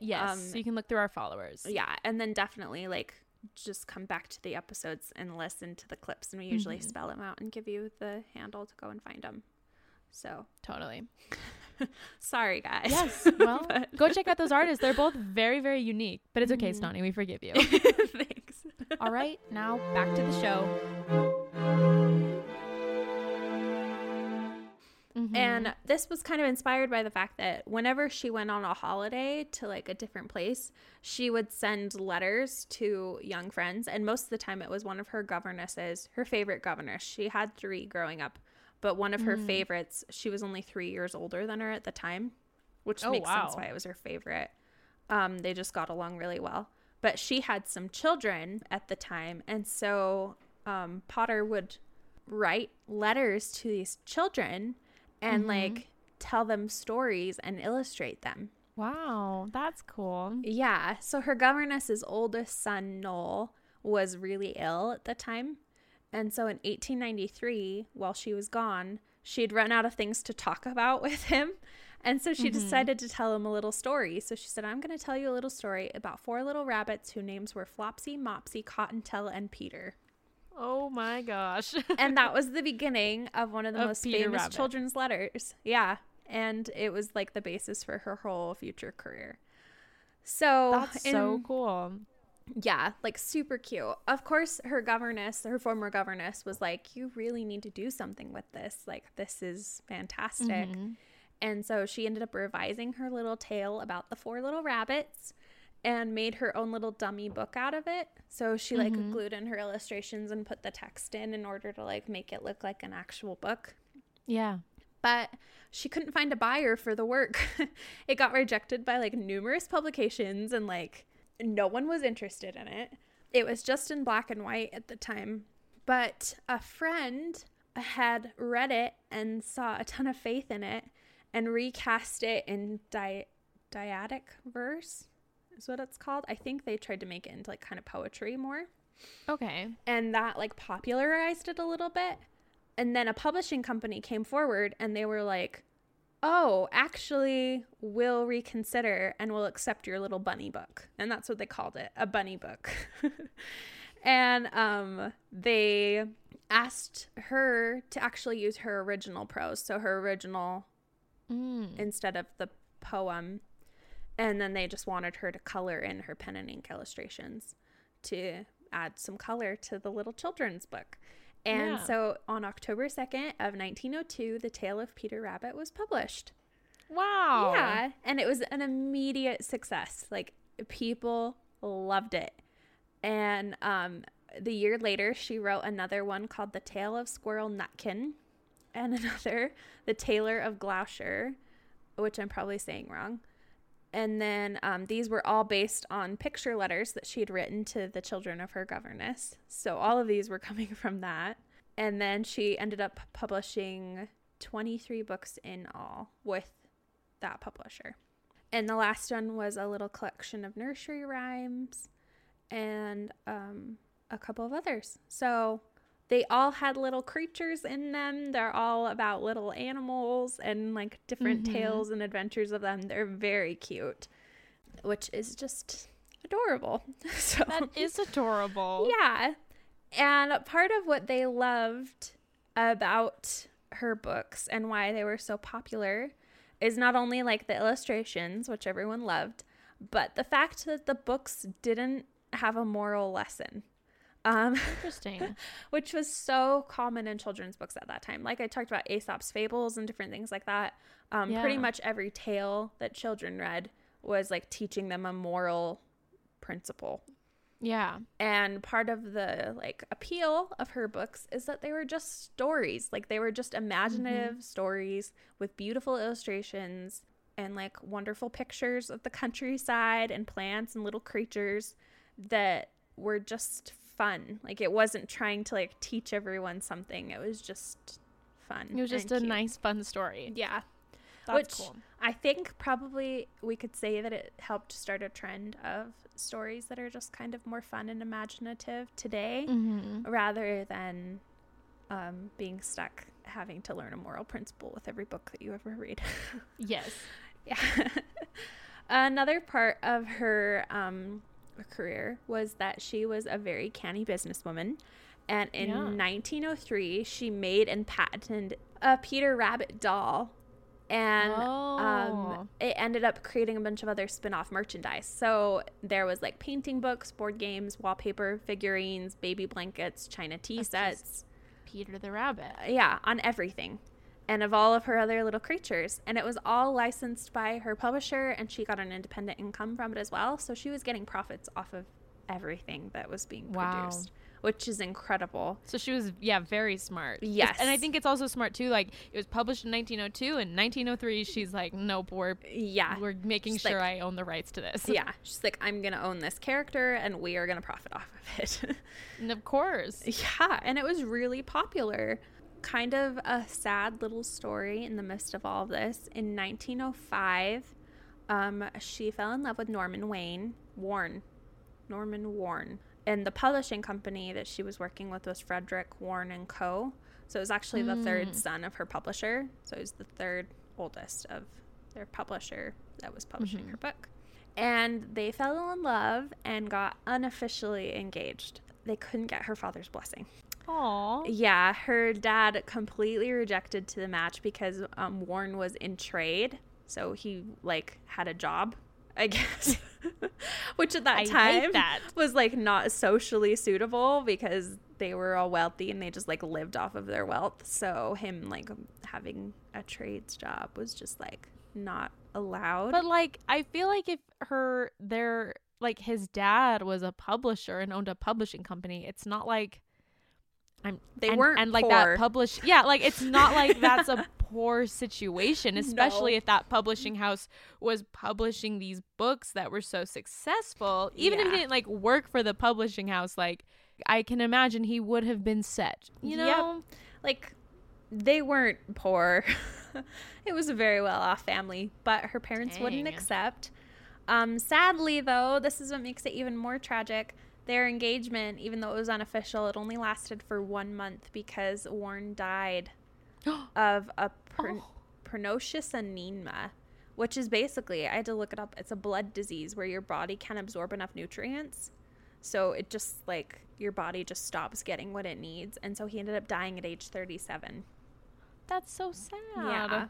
yes, um, so you can look through our followers. Yeah. And then definitely like just come back to the episodes and listen to the clips. And we usually Mhm. spell them out and give you the handle to go and find them. So Totally. Sorry, guys. Yes. Well, But- go check out those artists. They're both very, very unique. But it's okay, Mhm. Stauney. We forgive you. Thanks. All right, now back to the show. Mhm. And this was kind of inspired by the fact that whenever she went on a holiday to like a different place, she would send letters to young friends. And most of the time, it was one of her governesses, her favorite governess. She had three growing up, but one of her Mhm. favorites, she was only three years older than her at the time, which Oh, makes sense why it was her favorite. Um, they just got along really well. But she had some children at the time. And so um, Potter would write letters to these children and Mhm. like tell them stories and illustrate them. wow, that's cool. Yeah. So her governess's oldest son, Noel, was really ill at the time. And so in 1893, while she was gone, she had run out of things to talk about with him. And so she Mhm. decided to tell him a little story. So she said, I'm going to tell you a little story about four little rabbits whose names were Flopsy, Mopsy, Cottontail, and Peter. Oh my gosh. and that was the beginning of one of the Of most Peter famous Rabbit. children's letters. Yeah. And it was like the basis for her whole future career. So that's so cool. Yeah, like super cute. Of course, her governess, her former governess, was like, You really need to do something with this. Like, this is fantastic. Mhm. And so she ended up revising her little tale about the four little rabbits and made her own little dummy book out of it. So she like Mhm. glued in her illustrations and put the text in in order to like make it look like an actual book. Yeah. But she couldn't find a buyer for the work. it got rejected by like numerous publications and like no one was interested in it. It was just in black and white at the time. But a friend had read it and saw a ton of faith in it and recast it in di- dyadic verse is what it's called. I think they tried to make it into like kind of poetry more Okay. and that like popularized it a little bit. And then a publishing company came forward and they were like, "Oh, actually, we'll reconsider and we'll accept your little bunny book." And that's what they called it, a bunny book. and um they asked her to actually use her original prose, so her original Mm. instead of the poem. And then they just wanted her to color in her pen and ink illustrations to add some color to the little children's book. And Yeah. so on October 2nd of 1902, The Tale of Peter Rabbit was published. Wow. Yeah, and it was an immediate success. Like people loved it. And um the year later, she wrote another one called The Tale of Squirrel Nutkin and another The Tailor of Gloucester, which I'm probably saying wrong. And then um, these were all based on picture letters that she had written to the children of her governess. So all of these were coming from that. And then she ended up publishing 23 books in all with that publisher. And the last one was a little collection of nursery rhymes and um, a couple of others. So they all had little creatures in them. They're all about little animals and like different Mhm. tales and adventures of them. They're very cute, which is just adorable. so That is adorable. yeah. And part of what they loved about her books and why they were so popular is not only like the illustrations, which everyone loved, but the fact that the books didn't have a moral lesson. Um, Interesting. which was so common in children's books at that time. Like I talked about Aesop's fables and different things like that. Um, Pretty much every tale that children read was like teaching them a moral principle. Yeah. And part of the like appeal of her books is that they were just stories. Like they were just imaginative stories with beautiful illustrations and like wonderful pictures of the countryside and plants and little creatures that were just fun. Like it wasn't trying to like teach everyone something. It was just fun. It was just a cute. nice, fun story. Yeah. That's Which cool. I think probably we could say that it helped start a trend of stories that are just kind of more fun and imaginative today Mm-hmm. rather than um, being stuck having to learn a moral principle with every book that you ever read. Yes. yeah. Another part of her um, career was that she was a very canny businesswoman. And in Yeah. 1903, she made and patented a Peter Rabbit doll and um, Oh. it ended up creating a bunch of other spin-off merchandise so there was like painting books board games wallpaper figurines baby blankets china tea That's sets Peter the Rabbit. yeah on everything and of all of her other little creatures and it was all licensed by her publisher and she got an independent income from it as well so she was getting profits off of everything that was being Wow. produced which is incredible So she was, yeah, very smart. Yes. and I think it's also smart too. Like it was published in 1902, and 1903, she's like, nope, we're yeah we're making She's sure like- I own the rights to this. yeah she's like i'm gonna own this character and we are gonna profit off of it and of course. Yeah, and it was really popular. Kind of a sad little story in the midst of all of this. In 1905, um, she fell in love with Norman Wayne Warren. Norman Warren. And the publishing company that she was working with was Frederick Warren and Co. So it was actually the third son of her publisher. So it was the third oldest of their publisher that was publishing her book. And they fell in love and got unofficially engaged. They couldn't get her father's blessing. Aw. Yeah, her dad completely rejected to the match because um, Warren was in trade, so he like had a job, I guess, which at that I time that. was like not socially suitable because they were all wealthy and they just like lived off of their wealth. So him like having a trades job was just like not allowed. But like, I feel like if her, their, like his dad was a publisher and owned a publishing company, it's not like I'm. They and, weren't and like poor. that publish. Yeah, like it's not like that's a poor situation, especially No. if that publishing house was publishing these books that were so successful. Even if he didn't like work for the publishing house, like I can imagine he would have been set. You Yep. know. like they weren't poor. it was a very well off family, but her parents wouldn't accept. Um, sadly, though, this is what makes it even more tragic. Their engagement, even though it was unofficial, it only lasted for one month because Warren died oh. of a per- Oh. pernicious anemia, which is basically, I had to look it up, it's a blood disease where your body can't absorb enough nutrients. So it just like your body just stops getting what it needs. And so he ended up dying at age 37. That's so sad. Yeah.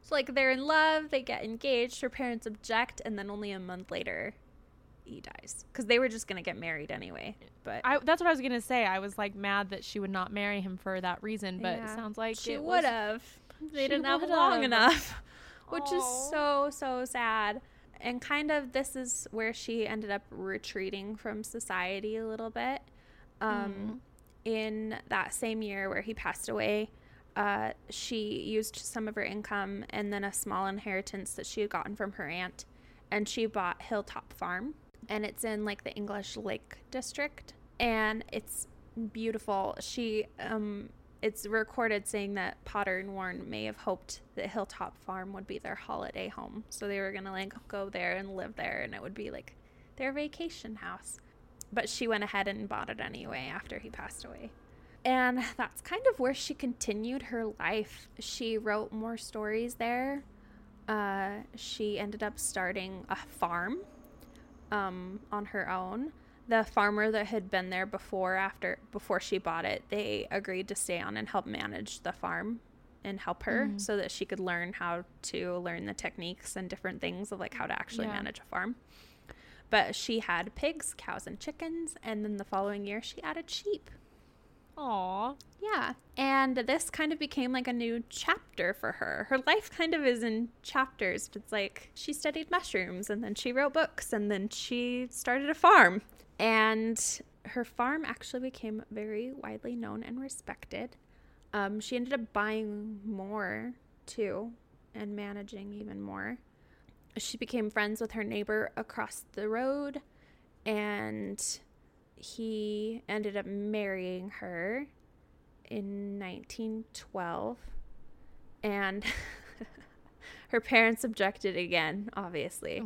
So like they're in love, they get engaged, her parents object, and then only a month later he dies. Because they were just gonna get married anyway. But I, that's what I was gonna say. I was like mad that she would not marry him for that reason, but it sounds like she would have. They she didn't have long have. enough. Which Aw. is so, so sad. And kind of this is where she ended up retreating from society a little bit. Um, In that same year where he passed away, uh, she used some of her income and then a small inheritance that she had gotten from her aunt, and she bought Hilltop Farm, and it's in like the English Lake District, and it's beautiful. She um, it's recorded saying that Potter and Warren may have hoped that Hilltop Farm would be their holiday home, so they were gonna like go there and live there, and it would be like their vacation house. But she went ahead and bought it anyway after he passed away. And that's kind of where she continued her life. She wrote more stories there. Uh, she ended up starting a farm um, on her own. The farmer that had been there before, after before she bought it, they agreed to stay on and help manage the farm and help her so that she could learn how to learn the techniques and different things of like how to actually Yeah. manage a farm. But she had pigs, cows, and chickens, and then the following year she added sheep. Aw. Yeah. And this kind of became like a new chapter for her. Her life kind of is in chapters. It's like she studied mushrooms and then she wrote books and then she started a farm. And her farm actually became very widely known and respected. Um, she ended up buying more too and managing even more. She became friends with her neighbor across the road and he ended up marrying her in 1912 and her parents objected again obviously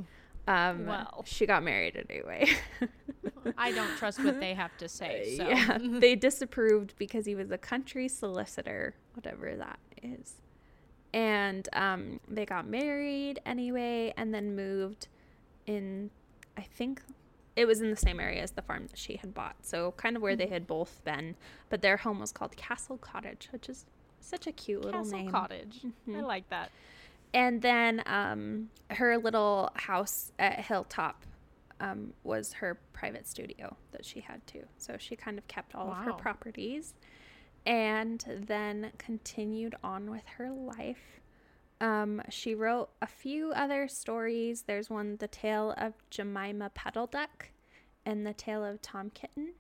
um Well. she got married anyway I don't trust what they have to say. So yeah they disapproved because he was a country solicitor whatever that is and um they got married anyway and then moved in i think it was in the same area as the farm that she had bought so kind of where they had both been but their home was called castle cottage which is such a cute little Castle name Cottage. I Mhm. like that. And then um, her little house at Hilltop um, was her private studio that she had too. So she kind of kept all of her properties and then continued on with her life. Um, she wrote a few other stories. There's one, The Tale of Jemima Puddle-Duck and The Tale of Tom Kitten.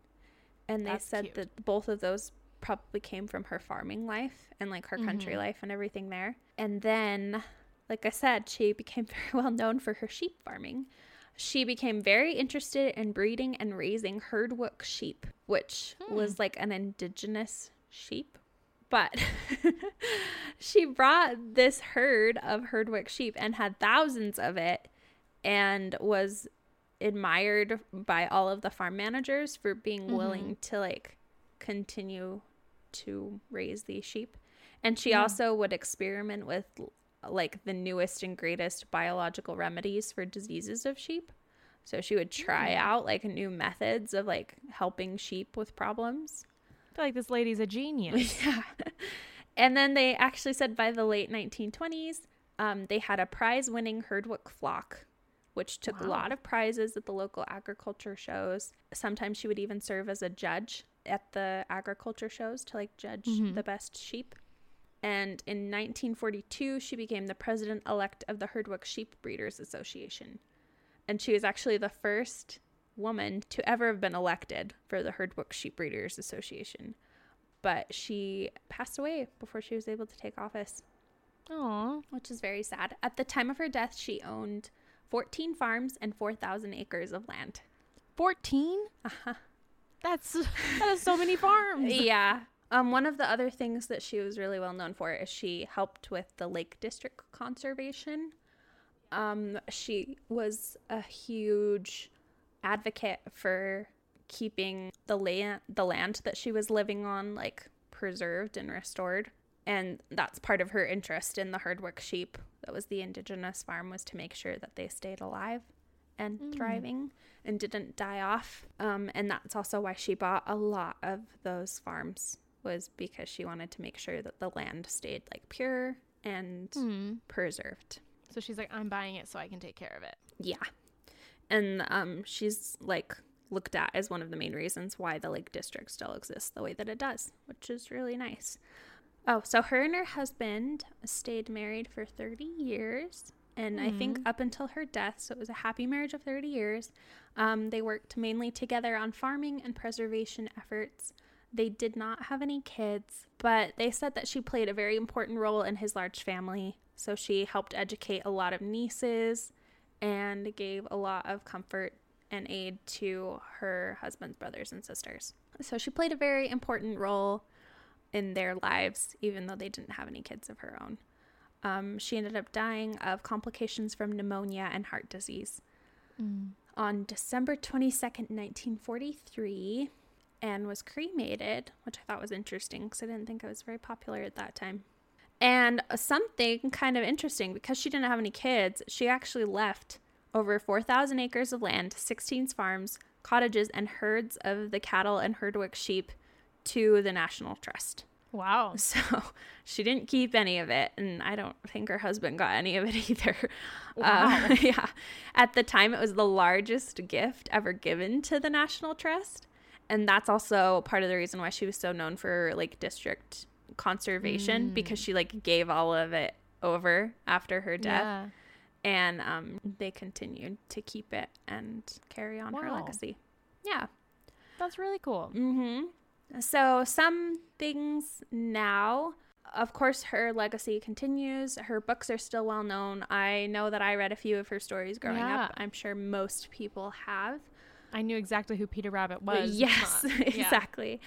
And they That's said cute. that both of those probably came from her farming life and like her country Mhm. life and everything there. And then, like I said, she became very well known for her sheep farming. She became very interested in breeding and raising herdwick sheep, which was like an indigenous sheep. But she brought this herd of herdwick sheep and had thousands of it and was admired by all of the farm managers for being mm-hmm. willing to like continue to raise these sheep. And she also would experiment with like the newest and greatest biological remedies for diseases of sheep. So she would try mm. out like new methods of like helping sheep with problems. I feel like this lady's a genius. Yeah. And then they actually said by the late 1920s, um, they had a prize winning herdwick flock, which took a lot of prizes at the local agriculture shows. Sometimes she would even serve as a judge at the agriculture shows to like judge Mhm. the best sheep. And in 1942, she became the president elect of the Herdwick Sheep Breeders Association. And she was actually the first woman to ever have been elected for the Herdwick Sheep Breeders Association but she passed away before she was able to take office, Aw. which is very sad. At the time of her death, she owned 14 farms and 4,000 acres of land. 14? Uh-huh. That's that is so many farms. yeah. Um, one of the other things that she was really well known for is she helped with the Lake District conservation. Um, she was a huge advocate for keeping the land the land that she was living on like preserved and restored. And that's part of her interest in the herdwick sheep. That was the indigenous farm was to make sure that they stayed alive and thriving and didn't die off. Um, and that's also why she bought a lot of those farms was because she wanted to make sure that the land stayed like pure and Hmm. preserved. So she's like, I'm buying it so I can take care of it. Yeah. And um, she's like looked at as one of the main reasons why the Lake District still exists the way that it does, which is really nice. Oh, so her and her husband stayed married for 30 years. And I think up until her death, so it was a happy marriage of 30 years, um, they worked mainly together on farming and preservation efforts. They did not have any kids, but they said that she played a very important role in his large family. So she helped educate a lot of nieces and gave a lot of comfort and aid to her husband's brothers and sisters. So she played a very important role in their lives, even though they didn't have any kids of her own. Um, she ended up dying of complications from pneumonia and heart disease on December 22nd, 1943, and was cremated, which I thought was interesting because I didn't think it was very popular at that time. And something kind of interesting because she didn't have any kids, she actually left over 4,000 acres of land, 16 farms, cottages, and herds of the cattle and herdwick sheep to the National Trust. Wow. So she didn't keep any of it, and I don't think her husband got any of it either. Wow. Uh, yeah. At the time, it was the largest gift ever given to the National Trust. And that's also part of the reason why she was so known for like district conservation because she like gave all of it over after her death Yeah. and um, they continued to keep it and carry on her legacy. Yeah. That's really cool. Mm-hmm. So some things now. Of course, her legacy continues. Her books are still well known. I know that I read a few of her stories growing Yeah. up. I'm sure most people have. I knew exactly who Peter Rabbit was. Yes, exactly.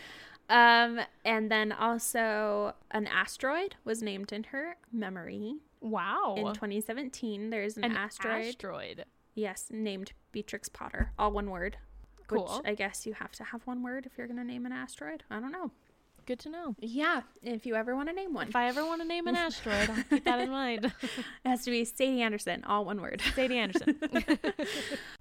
Um, and then also an asteroid was named in her memory Wow. in 2017. There's an, An asteroid. asteroid. Yes, named Beatrix Potter, all one word. Cool. Which I guess you have to have one word if you're going to name an asteroid. I don't know. Good to know. Yeah, if you ever want to name one, If I ever want to name an asteroid, I'll keep that in mind. it has to be Sadie Anderson, all one word. Sadie Anderson.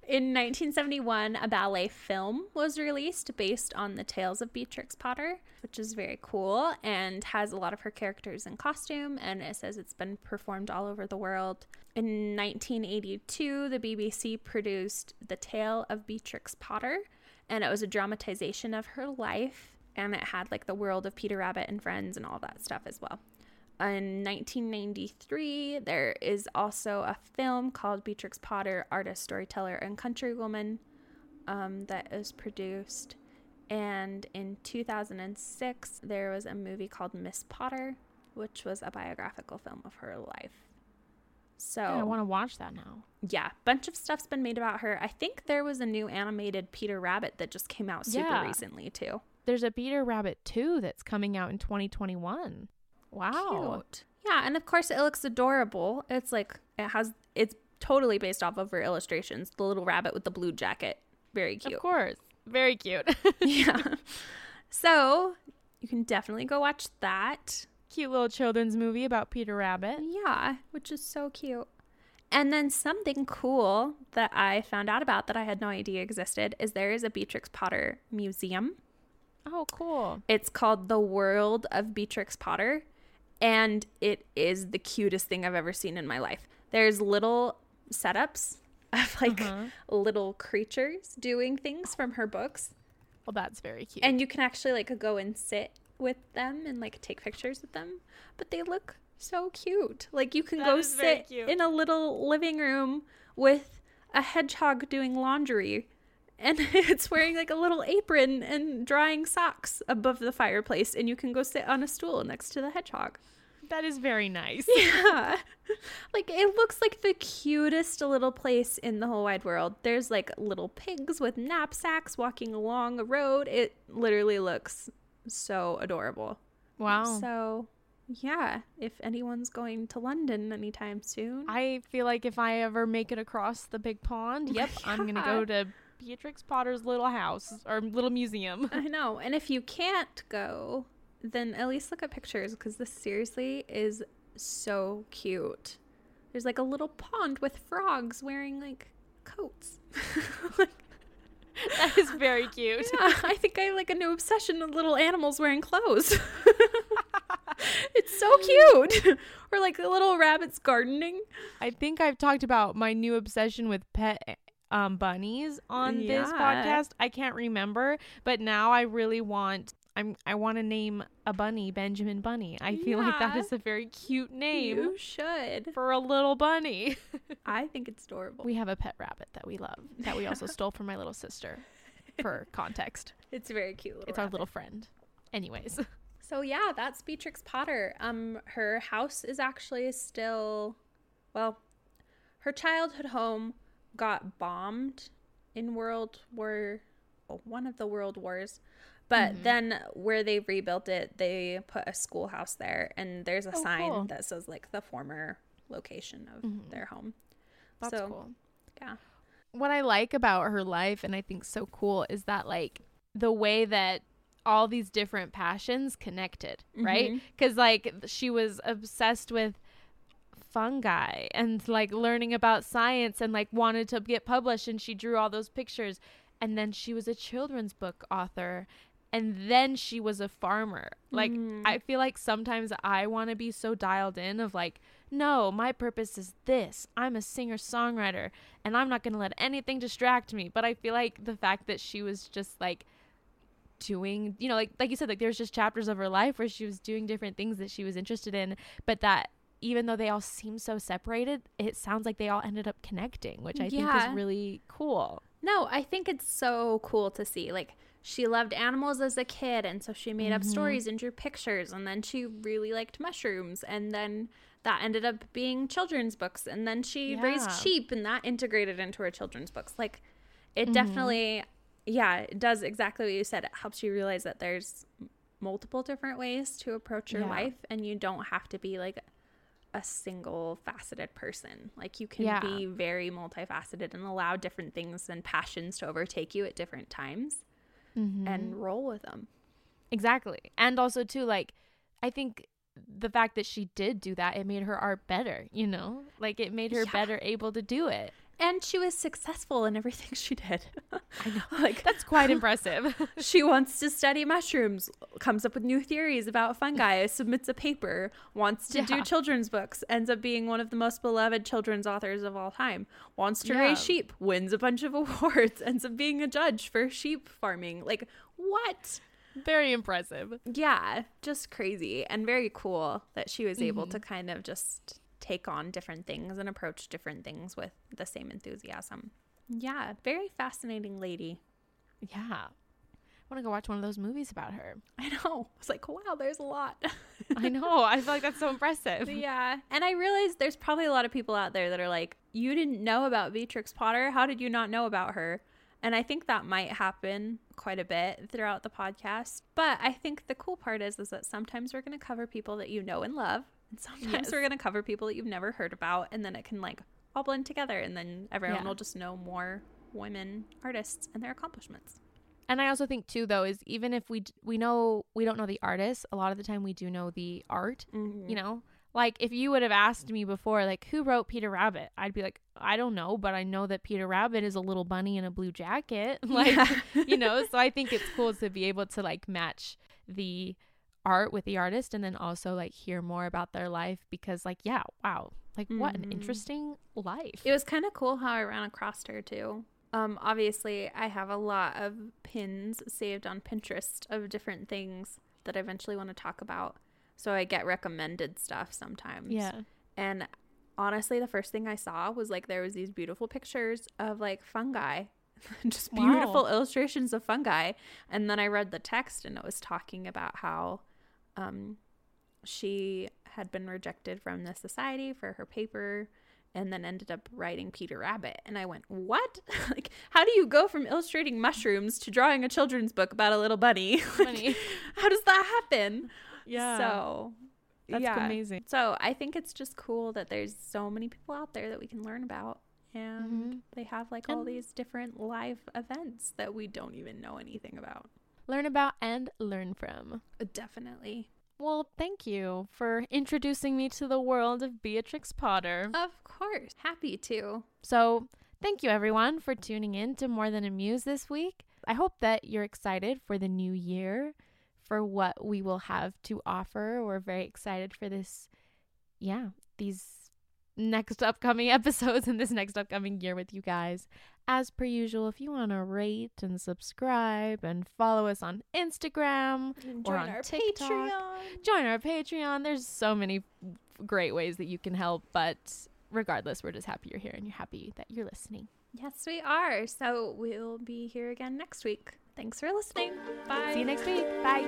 In 1971, a ballet film was released based on the tales of Beatrix Potter, which is very cool and has a lot of her characters in costume. And it says it's been performed all over the world. In 1982, the BBC produced The Tale of Beatrix Potter, and it was a dramatization of her life. And it had like the world of Peter Rabbit and friends and all that stuff as well. In 1993, there is also a film called Beatrix Potter, Artist, Storyteller, and Countrywoman um, that is produced. And in 2006, there was a movie called Miss Potter, which was a biographical film of her life. So Yeah, I want to watch that now. yeah, bunch of stuff's been made about her. I think there was a new animated Peter Rabbit that just came out super Yeah. recently too. There's a Peter Rabbit 2 that's coming out in 2021. Wow. Cute. Yeah, and of course it looks adorable. It's like it has it's totally based off of her illustrations. The little rabbit with the blue jacket. Very cute. Of course. Very cute. yeah. So you can definitely go watch that. cute little children's movie about Peter Rabbit. Yeah, which is so cute. And then something cool that I found out about that I had no idea existed is there is a Beatrix Potter museum. Oh, cool. It's called The World of Beatrix Potter, and it is the cutest thing I've ever seen in my life. There's little setups of like Uh-huh. little creatures doing things from her books, Well, that's very cute. and you can actually like go and sit with them and like take pictures with them. But they look so cute. Like you can That go sit in a little living room with a hedgehog doing laundry. And it's wearing like a little apron and drying socks above the fireplace, and you can go sit on a stool next to the hedgehog. that is very nice. Yeah. like it looks like the cutest little place in the whole wide world. There's like little pigs with knapsacks walking along a road. It literally looks so adorable. Wow. So, yeah, if anyone's going to London anytime soon, I feel like if I ever make it across the big pond, yep, I'm going to go to Beatrix Potter's little house or little museum. I know. And if you can't go, then at least look at pictures because this seriously is so cute. There's like a little pond with frogs wearing like coats. that is very cute. Yeah, I think I have like a new obsession with little animals wearing clothes. it's so cute. or like the little rabbits gardening. I think I've talked about my new obsession with pet um, bunnies on this podcast. I can't remember, but now I really want. I'm. I want to name a bunny Benjamin Bunny. I feel like that is a very cute name You should. for a little bunny. I think it's adorable. we have a pet rabbit that we love that we also stole from my little sister. For context, it's very cute. It's our little friend. Anyways, So yeah, that's Beatrix Potter. Um, her house is actually still, well, her childhood home got bombed in World War, well, one of the World Wars, but then where they rebuilt it, they put a schoolhouse there, and there's a Oh, sign cool. that says like the former location of their home. that's So, cool. Yeah. what I like about her life and I think so cool is that like the way that all these different passions connected, right? Mhm. Cuz like she was obsessed with fungi and like learning about science and like wanted to get published and she drew all those pictures and then she was a children's book author and then she was a farmer. Like Mhm. I feel like sometimes I want to be so dialed in of like no, my purpose is this. I'm a singer-songwriter and I'm not going to let anything distract me. But I feel like the fact that she was just like doing, you know, like like you said like there's just chapters of her life where she was doing different things that she was interested in, but that even though they all seem so separated, it sounds like they all ended up connecting, which I think is really cool. No, I think it's so cool to see. Like, she loved animals as a kid, and so she made up mm-hmm. stories and drew pictures, and then she really liked mushrooms, and then that ended up being children's books, and then she Yeah. raised sheep, and that integrated into her children's books. Like, it mm-hmm. definitely, yeah, it does exactly what you said. It helps you realize that there's multiple different ways to approach your Yeah. life, and you don't have to be like a single faceted person. Like you can Yeah. be very multifaceted and allow different things and passions to overtake you at different times Mm-hmm. and roll with them. Exactly. And also too like I think the fact that she did do that it made her art better, you know? Like it made her Yeah. better able to do it. And she was successful in everything she did. I know. like That's quite impressive. she wants to study mushrooms, comes up with new theories about fungi, submits a paper, wants to do children's books, ends up being one of the most beloved children's authors of all time, wants to raise sheep, wins a bunch of awards, ends up being a judge for sheep farming. Like, what? Very impressive. Yeah, just crazy and very cool that she was able mm-hmm. to kind of just take on different things and approach different things with the same enthusiasm. Yeah, very fascinating lady. Yeah. I want to go watch one of those movies about her. I know. I was like, wow, there's a lot. I know. I feel like that's so impressive. yeah. And I realized there's probably a lot of people out there that are like, you didn't know about Beatrix Potter. How did you not know about her? And I think that might happen quite a bit throughout the podcast. But I think the cool part is is that sometimes we're going to cover people that you know and love, and sometimes Yes. we're going to cover people that you've never heard about, and then it can like all blend together, and then everyone Yeah. will just know more women artists and their accomplishments. And I also think too though is even if we d- we know we don't know the artist, a lot of the time we do know the art, Mm-hmm. you know? Like if you would have asked me before like who wrote Peter Rabbit, I'd be like I don't know, but I know that Peter Rabbit is a little bunny in a blue jacket. Like, you know, so I think it's cool to be able to like match the art with the artist and then also like hear more about their life because like yeah, wow. Like what an Mhm. interesting life. It was kind of cool how I ran across her too. Um, obviously, I have a lot of pins saved on Pinterest of different things that I eventually want to talk about. So I get recommended stuff sometimes. yeah. And honestly, the first thing I saw was like there was these beautiful pictures of like fungi, just Wow. beautiful illustrations of fungi. And then I read the text and it was talking about how um, she had been rejected from the society for her paper and then ended up writing Peter Rabbit. And I went, What? like, how do you go from illustrating mushrooms to drawing a children's book about a little bunny? Like, Bunny. how does that happen? Yeah. So, That's yeah. amazing. So I think it's just cool that there's so many people out there that we can learn about. And Mhm. they have like all these different live events that we don't even know anything about. Learn about and learn from. Definitely. Well, thank you for introducing me to the world of Beatrix Potter. Of course. Happy to. So, thank you everyone for tuning in to More Than a Muse this week. I hope that you're excited for the new year, for what we will have to offer. We're very excited for this, yeah, these next upcoming episodes in this next upcoming year with you guys. As per usual, if you want to rate and subscribe and follow us on Instagram, And Or on our TikTok. Patreon. join our Patreon. There's so many great ways that you can help, but regardless, we're just happy you're here and you're happy that you're listening. Yes, we are. So we'll be here again next week. Thanks for listening. Bye. See you next week. Bye.